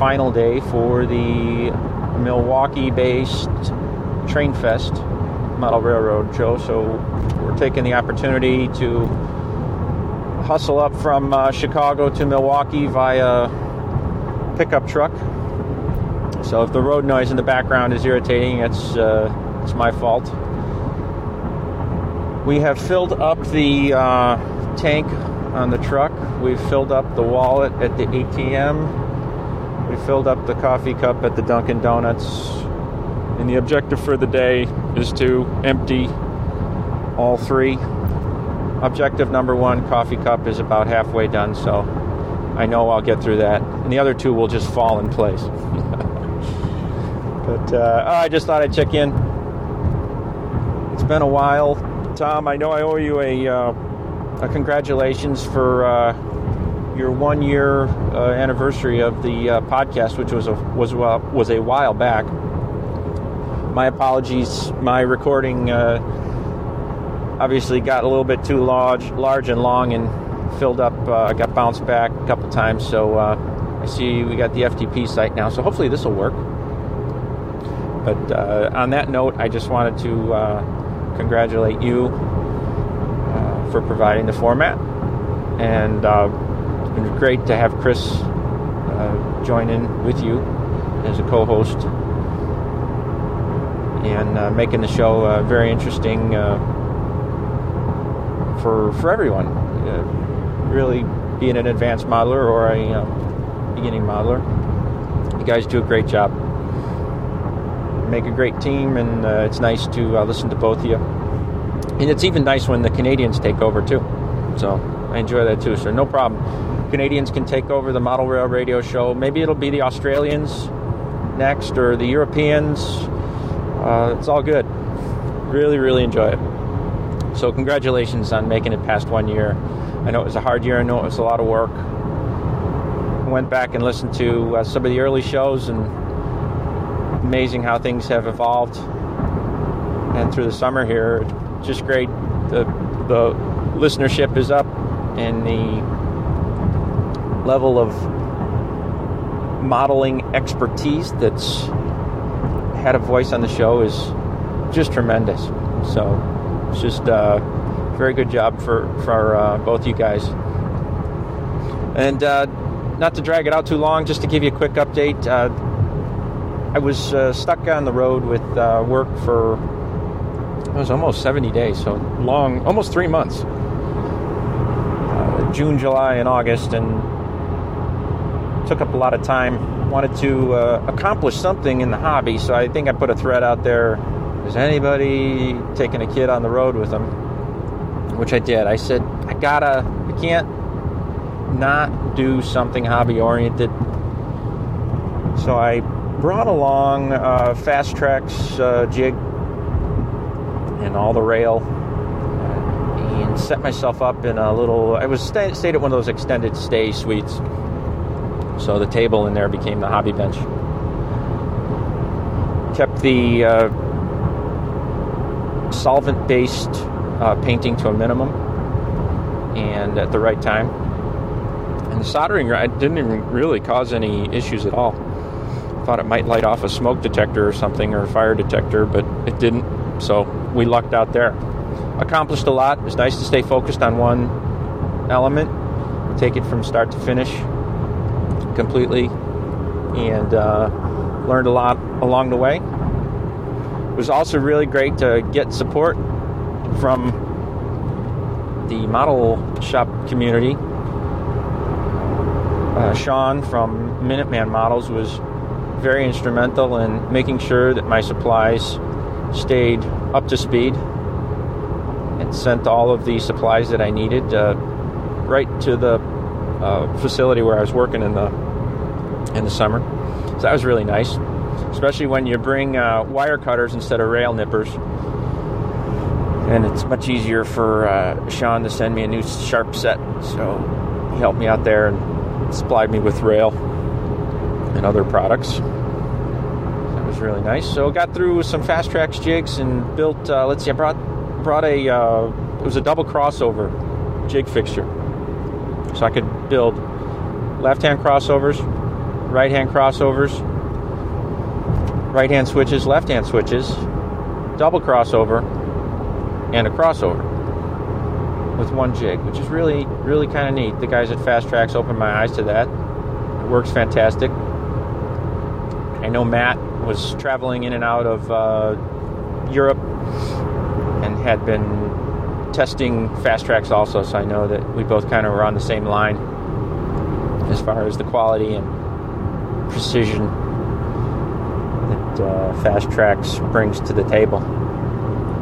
final day for the Milwaukee based Train Fest Model Railroad show. So we're taking the opportunity to hustle up from uh, Chicago to Milwaukee via pickup truck. So if the road noise in the background is irritating, it's uh, it's my fault. We have filled up the uh, tank on the truck. We've filled up the wallet at the ATM. We filled up the coffee cup at the Dunkin' Donuts. And the objective for the day is to empty all three. Objective number one, coffee cup, is about halfway done, so I know I'll get through that. And the other two will just fall in place. but uh, I just thought I'd check in. It's been a while. Tom, I know I owe you a, uh, a congratulations for uh, your one year uh, anniversary of the uh, podcast, which was a, was, uh, was a while back. My apologies. My recording obviously got a little bit too large, large and long, and filled up. I got bounced back a couple times, so I see we got the FTP site now. So hopefully this will work. But on that note, I just wanted to congratulate you uh, for providing the format. And uh, it's been great to have Chris uh, join in with you as a co host and uh, making the show uh, very interesting uh, for, for everyone. really being an advanced modeler or a beginning modeler. You guys do a great job make a great team, and uh, it's nice to uh, listen to both of you. And it's even nice when the Canadians take over too. So I enjoy that too. So no problem. Canadians can take over the Model Rail Radio Show. Maybe it'll be the Australians next or the Europeans. Uh, it's all good. Really, really enjoy it. So congratulations on making it past one year. I know it was a hard year. I know it was a lot of work. Went back and listened to uh, some of the early shows and amazing how things have evolved. And through the summer here, just great. The the listenership is up, and the level of modeling expertise that's had a voice on the show is just tremendous. So it's just a uh, very good job for for uh, both you guys. And uh, not to drag it out too long, just to give you a quick update. Uh, I was uh, stuck on the road with uh, work for it was almost 70 days, so long, almost three months. June, July, and August, and took up a lot of time. Wanted to uh, accomplish something in the hobby, so I think I put a thread out there. Is anybody taking a kid on the road with them? Which I did. I said, I gotta, I can't not do something hobby oriented. So I brought along uh, Fast Tracks uh, jig and all the rail and set myself up in a little i was stay, stayed at one of those extended stay suites so the table in there became the hobby bench. Kept the uh, solvent based uh, painting to a minimum and at the right time. And the soldering didn't even really cause any issues at all. Thought it might light off a smoke detector or something or a fire detector but it didn't. So we lucked out there. Accomplished a lot. It's nice to stay focused on one element, take it from start to finish completely, and uh, learned a lot along the way. It was also really great to get support from the model shop community. Uh, Sean from Minuteman Models was very instrumental in making sure that my supplies stayed up to speed and sent all of the supplies that I needed uh, right to the uh, facility where I was working in the in the summer. So that was really nice, especially when you bring uh, wire cutters instead of rail nippers. And it's much easier for uh, Sean to send me a new sharp set. So he helped me out there and supplied me with rail and other products That was really nice. So got through some Fast Tracks jigs and built. Uh, let's see, I brought brought a uh, it was a double crossover jig fixture, so I could build left-hand crossovers right hand crossovers, right hand switches, left hand switches, double crossover, and a crossover with one jig, which is really, really kind of neat. The guys at Fast Tracks opened my eyes to that. It works fantastic. I know Matt was traveling in and out of uh, Europe and had been testing Fast Tracks also, so I know that we both kind of were on the same line as far as the quality and precision that uh, Fast Tracks brings to the table.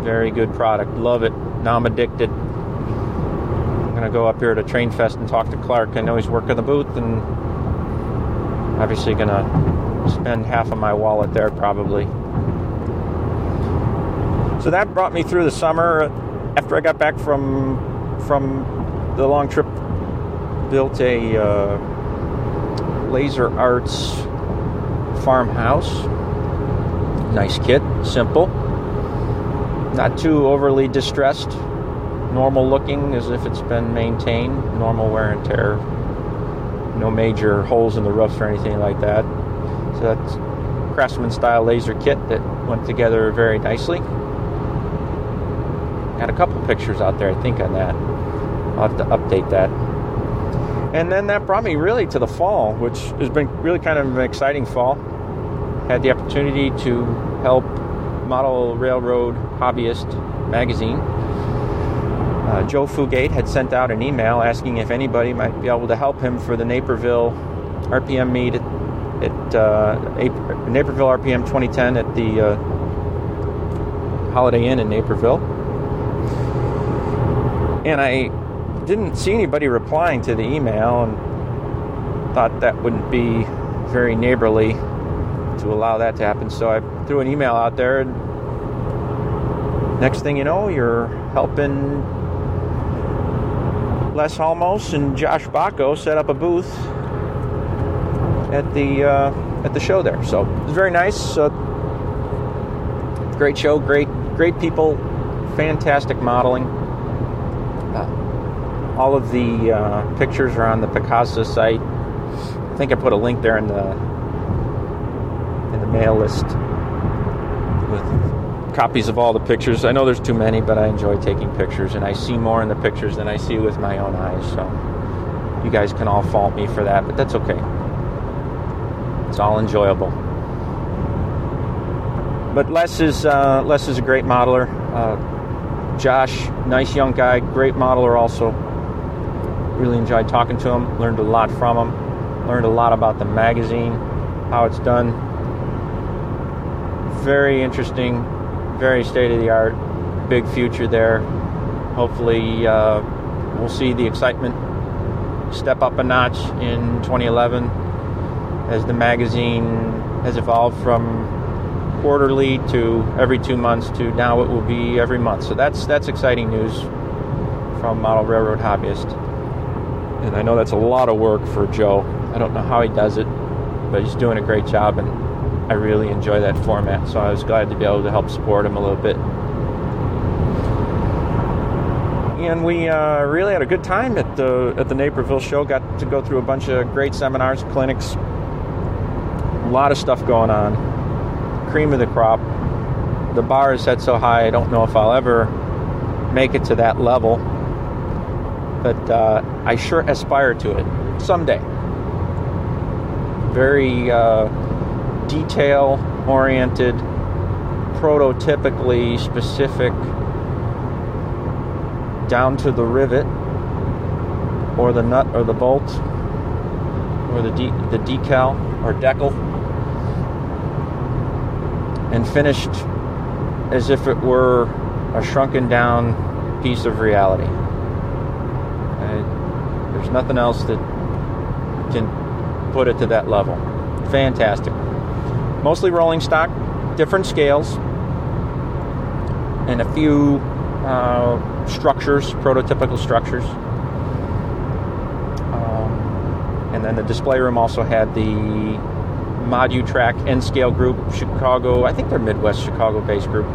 Very good product. Love it. Now I'm addicted. I'm going to go up here to Train Fest and talk to Clark. I know he's working the booth and obviously going to spend half of my wallet there probably. So that brought me through the summer. After I got back from from the long trip, built a uh, Laser Arts farmhouse. Nice kit, simple, not too overly distressed normal looking as if it's been maintained, normal wear and tear, no major holes in the roof or anything like that. So that's craftsman style laser kit that went together very nicely. Got a couple pictures out there, I think, on that. I'll have to update that. And then that brought me really to the fall, which has been really kind of an exciting fall. Had the opportunity to help Model Railroad Hobbyist magazine uh, Joe Fugate had sent out an email asking if anybody might be able to help him for the Naperville RPM meet at, at uh, Naperville RPM 2010 at the uh, Holiday Inn in Naperville. And I didn't see anybody replying to the email and thought that wouldn't be very neighborly to allow that to happen. So I threw an email out there. And next thing you know, you're helping Les Halmos and Josh Bacco set up a booth at the uh, at the show there. So it was very nice. Uh, great show, great great people, fantastic modeling. All of the uh, pictures are on the Picasa site. I think I put a link there in the in the mail list with copies of all the pictures. I know there's too many, but I enjoy taking pictures, and I see more in the pictures than I see with my own eyes. So you guys can all fault me for that, but that's okay. It's all enjoyable. But Les is uh, Les is a great modeler. Uh, Josh, nice young guy, great modeler also. Really enjoyed talking to him. Learned a lot from him. Learned a lot about the magazine, how it's done. Very interesting very state of the art, big future there. Hopefully, uh, we'll see the excitement step up a notch in 2011 as the magazine has evolved from quarterly to every two months to now it will be every month. So that's that's exciting news from Model Railroad Hobbyist. And I know that's a lot of work for Joe. I don't know how he does it, but he's doing a great job and I really enjoy that format, so I was glad to be able to help support him a little bit. And we uh, really had a good time at the at the Naperville show. Got to go through a bunch of great seminars, clinics, a lot of stuff going on. Cream of the crop. The bar is set so high, I don't know if I'll ever make it to that level, but uh, I sure aspire to it someday. Very. Uh, detail oriented, prototypically specific, down to the rivet or the nut or the bolt or the, de- the decal or decal and finished as if it were a shrunken down piece of reality. Uh, there's nothing else that can put it to that level. Fantastic mostly rolling stock, different scales, and a few uh, structures, prototypical structures. Um, and then the display room also had the Modu Track N scale group, Chicago, I think they're Midwest Chicago based group.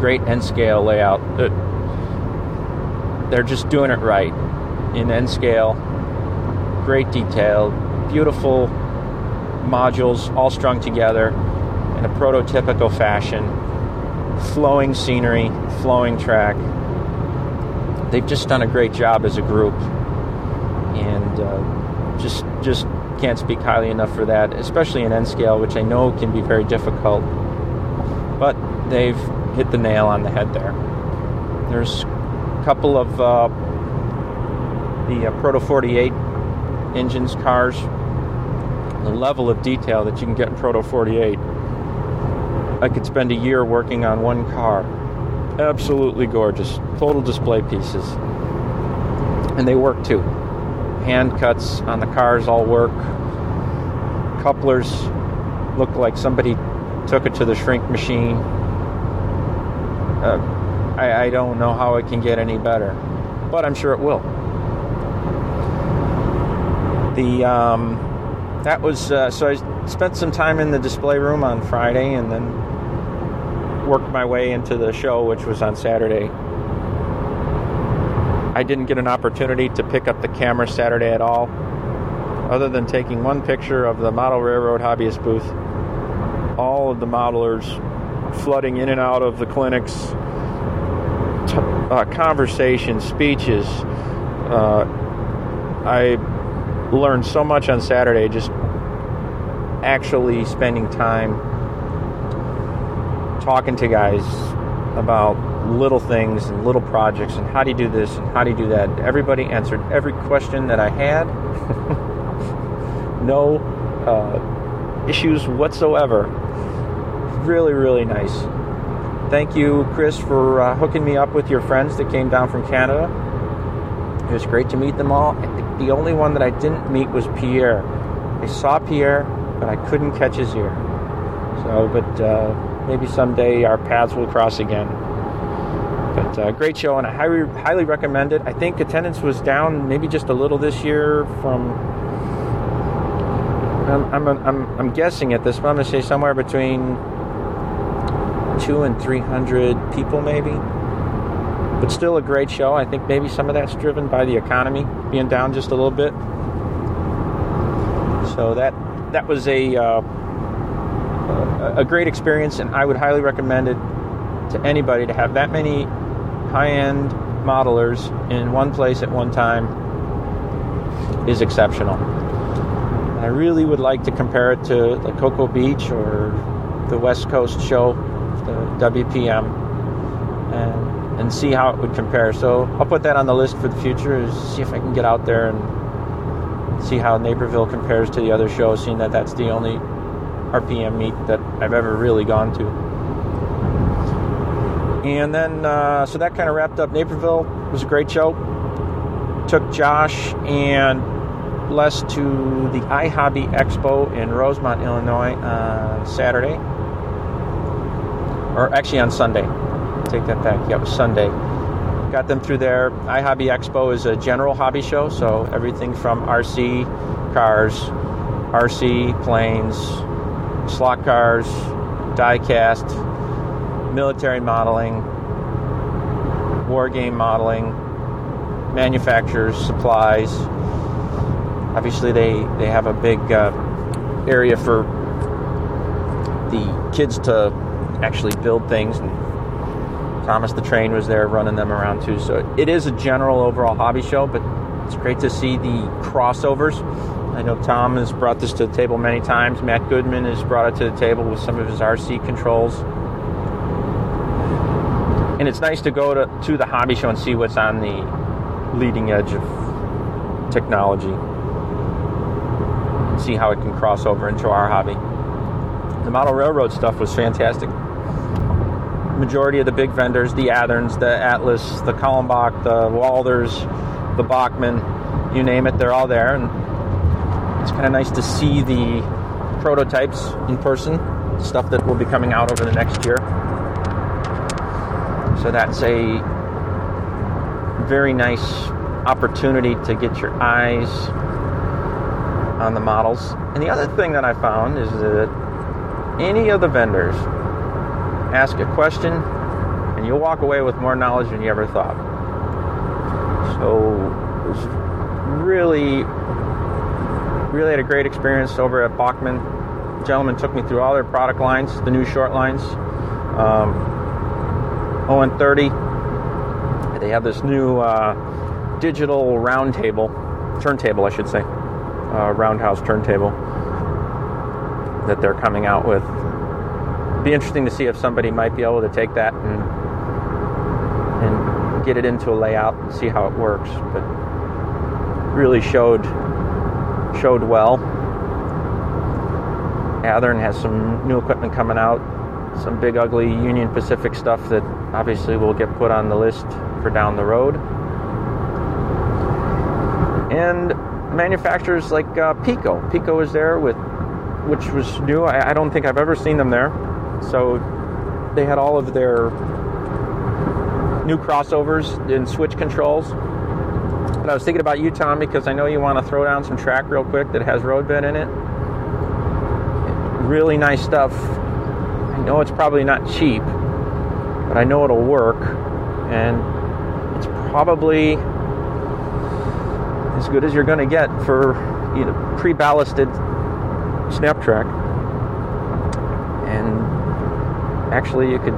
Great N scale layout. They're just doing it right in N scale. Great detail, beautiful modules all strung together in a prototypical fashion, flowing scenery, flowing track. They've just done a great job as a group, and uh, just just can't speak highly enough for that, especially in N scale, which I know can be very difficult. But they've hit the nail on the head there. There's a couple of uh, the uh, Proto 48 engines, cars, the level of detail that you can get in Proto 48. I could spend a year working on one car. Absolutely gorgeous. Total display pieces. And they work too. Hand cuts on the cars all work. Couplers look like somebody took it to the shrink machine. Uh, I, I don't know how it can get any better, but I'm sure it will. The um, that was uh, so I spent some time in the display room on Friday, and then worked my way into the show, which was on Saturday. I didn't get an opportunity to pick up the camera Saturday at all, other than taking one picture of the Model Railroad Hobbyist booth. All of the modelers flooding in and out of the clinics, t- uh, conversations, speeches. Uh, I learned so much on Saturday just actually spending time talking to guys about little things and little projects and how do you do this and how do you do that. Everybody answered every question that I had. no uh, issues whatsoever. Really, really nice. Thank you, Chris, for uh, hooking me up with your friends that came down from Canada. It was great to meet them all. The only one that I didn't meet was Pierre. I saw Pierre, but I couldn't catch his ear. So, but uh, maybe someday our paths will cross again. But uh, great show, and I highly, highly recommend it. I think attendance was down maybe just a little this year from. I'm, I'm, I'm, I'm guessing at this, but I'm going to say somewhere between two and three hundred people, maybe. But still a great show. I think maybe some of that's driven by the economy being down just a little bit. So that that was a uh, a great experience, and I would highly recommend it to anybody to have that many high-end modelers in one place at one time is exceptional. I really would like to compare it to the Cocoa Beach or the West Coast show, the WPM, and and see how it would compare. So I'll put that on the list for the future. Is see if I can get out there and see how Naperville compares to the other shows, seeing that that's the only RPM meet that I've ever really gone to. And then, uh, so that kind of wrapped up Naperville. It was a great show. Took Josh and Les to the iHobby Expo in Rosemont, Illinois, on Saturday. Or actually on Sunday. Take that back. Yeah, it was Sunday. Got them through there. iHobby Expo is a general hobby show, so everything from RC cars, RC planes, slot cars, die-cast, military modeling, war game modeling, manufacturers, supplies. Obviously, they, they have a big uh, area for the kids to actually build things. And Thomas the Train was there running them around too. So it is a general overall hobby show, but it's great to see the crossovers. I know Tom has brought this to the table many times. Matt Goodman has brought it to the table with some of his RC controls. And it's nice to go to, to the hobby show and see what's on the leading edge of technology. See how it can cross over into our hobby. The model railroad stuff was fantastic. Majority of the big vendors, the Atherns, the Atlas, the Kallenbach, the Walthers, the Bachmann, you name it, they're all there. And it's kind of nice to see the prototypes in person, stuff that will be coming out over the next year. So that's a very nice opportunity to get your eyes on the models. And the other thing that I found is that any of the vendors ask a question and you'll walk away with more knowledge than you ever thought. So really really had a great experience over at Bachmann. The gentleman took me through all their product lines, the new short lines. Um, ON30. They have this new uh, digital round table, turntable, I should say, uh, roundhouse turntable that they're coming out with. Be interesting to see if somebody might be able to take that and and get it into a layout and see how it works. But really showed showed well. Athearn has some new equipment coming out, some big ugly Union Pacific stuff that obviously will get put on the list for down the road. And manufacturers like uh, Peco. Peco is there with, which was new. I, I don't think I've ever seen them there. So they had all of their new crossovers and switch controls. But I was thinking about you, Tom, because I know you want to throw down some track real quick that has road bed in it. Really nice stuff. I know it's probably not cheap, but I know it'll work. And it's probably as good as you're going to get for you know, pre-ballasted Snaptrack. And actually, you could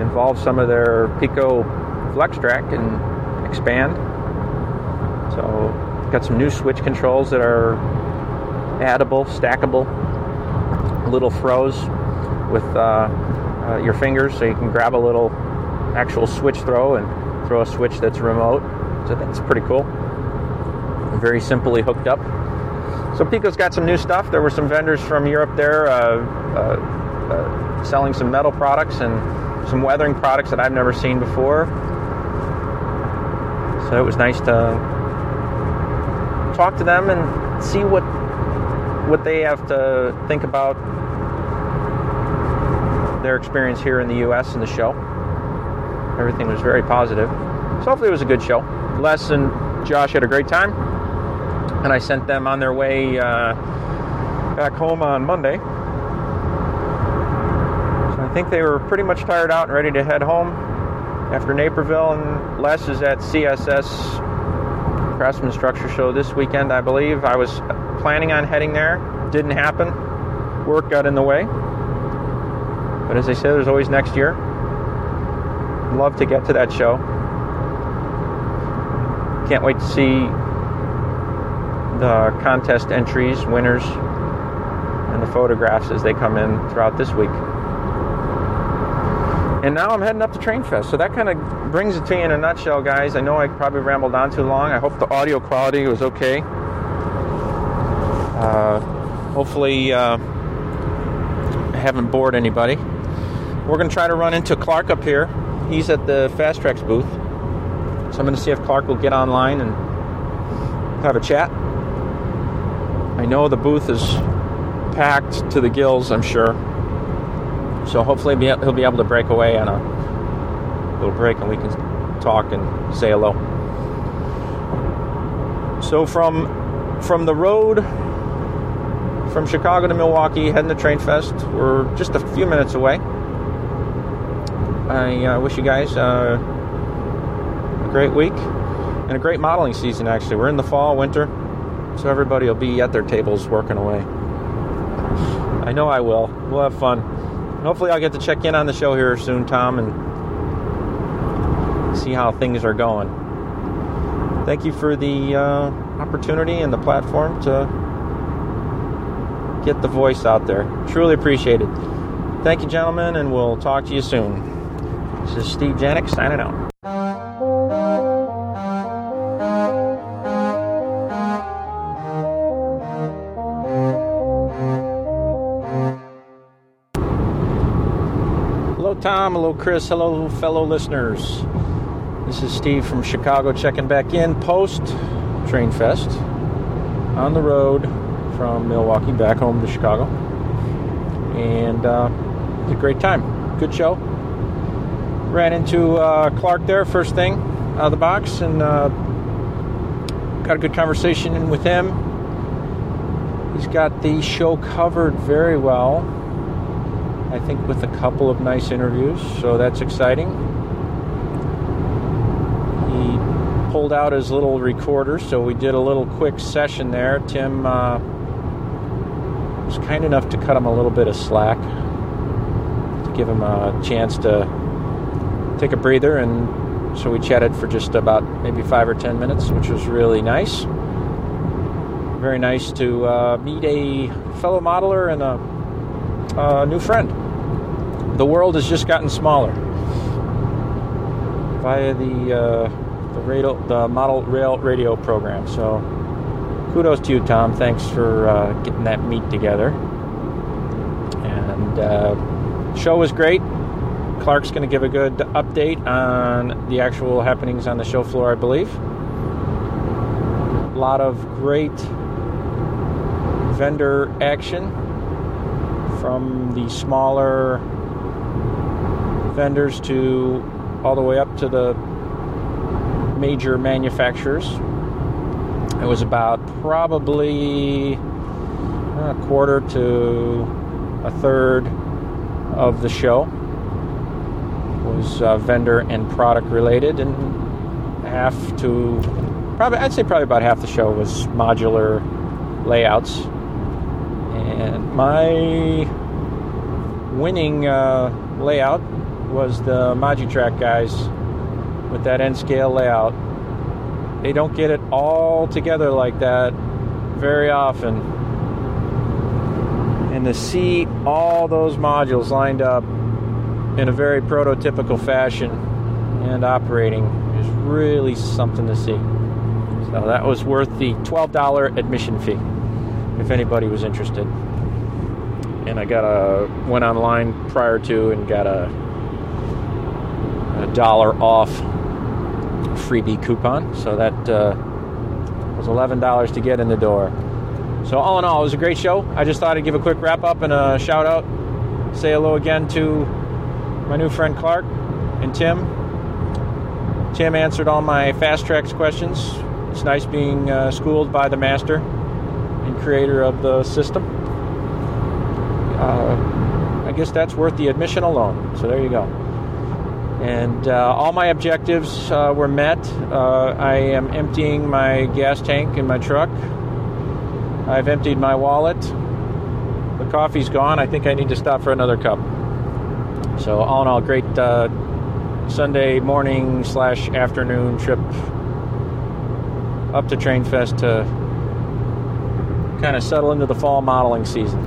involve some of their Peco FlexTrack and expand. So, got some new switch controls that are addable, stackable, little throws with uh, uh, your fingers, so you can grab a little actual switch throw and throw a switch that's remote. So that's pretty cool. Very simply hooked up. So Peco's got some new stuff. There were some vendors from Europe there uh, uh, selling some metal products and some weathering products that I've never seen before. So it was nice to talk to them and see what what they have to think about their experience here in the U.S. and the show. Everything was very positive. So hopefully it was a good show. Les and Josh had a great time, and I sent them on their way uh, back home on Monday. I think they were pretty much tired out and ready to head home after Naperville, and Les is at CSS Craftsman Structure Show this weekend, I believe. I was planning on heading there, didn't happen. Work got in the way. But as I said, there's always next year. Love to get to that show. Can't wait to see the contest entries, winners, and the photographs as they come in throughout this week. And now I'm heading up to Train Fest. So that kind of brings it to you in a nutshell, guys. I know I probably rambled on too long. I hope the audio quality was okay. Uh, hopefully, uh, I haven't bored anybody. We're going to try to run into Clark up here. He's at the Fast Tracks booth. So I'm going to see if Clark will get online and have a chat. I know the booth is packed to the gills, I'm sure. So hopefully he'll be able to break away on a little break and we can talk and say hello. So from from the road from Chicago to Milwaukee, heading to Train Fest, we're just a few minutes away. I uh, wish you guys uh, a great week and a great modeling season. Actually, we're in the fall, winter, so everybody will be at their tables working away. I know I will. We'll have fun. Hopefully, I'll get to check in on the show here soon, Tom, and see how things are going. Thank you for the uh, opportunity and the platform to get the voice out there. Truly appreciate it. Thank you, gentlemen, and we'll talk to you soon. This is Steve Janik signing out. Tom. Hello, Chris. Hello, fellow listeners. This is Steve from Chicago checking back in post Train Fest on the road from Milwaukee back home to Chicago. And uh, it's a great time. Good show. Ran into uh, Clark there first thing out of the box and uh, got a good conversation with him. He's got the show covered very well. I think with a couple of nice interviews, so that's exciting. He pulled out his little recorder, so we did a little quick session there. Tim uh, was kind enough to cut him a little bit of slack to give him a chance to take a breather. And so we chatted for just about maybe five or ten minutes, which was really nice. Very nice to uh, meet a fellow modeler and a, a new friend. The world has just gotten smaller via the uh, the radio, the model rail radio program. So kudos to you, Tom. Thanks for uh, getting that meet together. And uh, show was great. Clark's going to give a good update on the actual happenings on the show floor, I believe. A lot of great vendor action from the smaller vendors to all the way up to the major manufacturers. It was about probably a quarter to a third of the show was uh, vendor and product related, and half to probably I'd say probably about half the show was modular layouts. And my winning uh, layout was the Magitrack guys with that N scale layout. They don't get it all together like that very often. And to see all those modules lined up in a very prototypical fashion and operating is really something to see. So that was worth the $12 admission fee if anybody was interested. And I got a went online prior to and got a a dollar off freebie coupon. So that uh, was $11 to get in the door. So, all in all, it was a great show. I just thought I'd give a quick wrap up and a shout out. Say hello again to my new friend Clark and Tim. Tim answered all my fast tracks questions. It's nice being uh, schooled by the master and creator of the system. Uh, I guess that's worth the admission alone. So, there you go. And uh, all my objectives uh, were met. Uh, I am emptying my gas tank in my truck. I've emptied my wallet. The coffee's gone. I think I need to stop for another cup. So, all in all, great uh, Sunday morning slash afternoon trip up to Train Fest to kind of settle into the fall modeling season.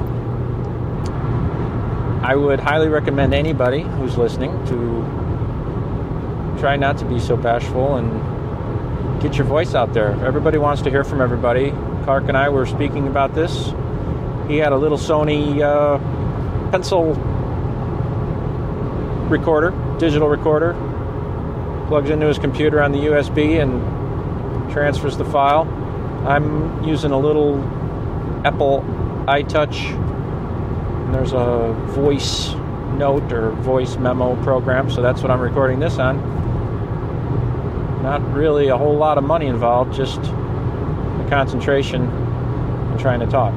I would highly recommend anybody who's listening to try not to be so bashful and get your voice out there. Everybody wants to hear from everybody. Clark and I were speaking about this. He had a little Sony uh, pencil recorder, digital recorder, plugs into his computer on the USB and transfers the file. I'm using a little Apple iTouch. There's a voice note or voice memo program, so that's what I'm recording this on. Not really a whole lot of money involved, just the concentration and trying to talk.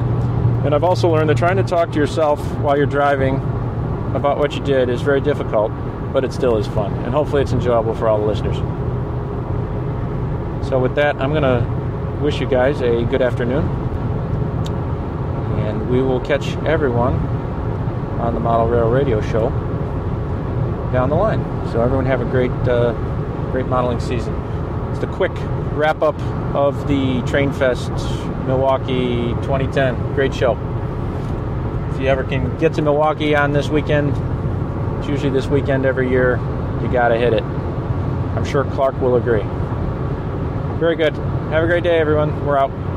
And I've also learned that trying to talk to yourself while you're driving about what you did is very difficult, but it still is fun. And hopefully it's enjoyable for all the listeners. So, with that, I'm going to wish you guys a good afternoon. And we will catch everyone on the Model Rail Radio Show down the line. So, everyone have a great. Uh, great modeling season. It's the quick wrap up of the Train Fest Milwaukee 2010. Great show. If you ever can get to Milwaukee on this weekend, it's usually this weekend every year, you got to hit it. I'm sure Clark will agree. Very good. Have a great day, everyone. We're out.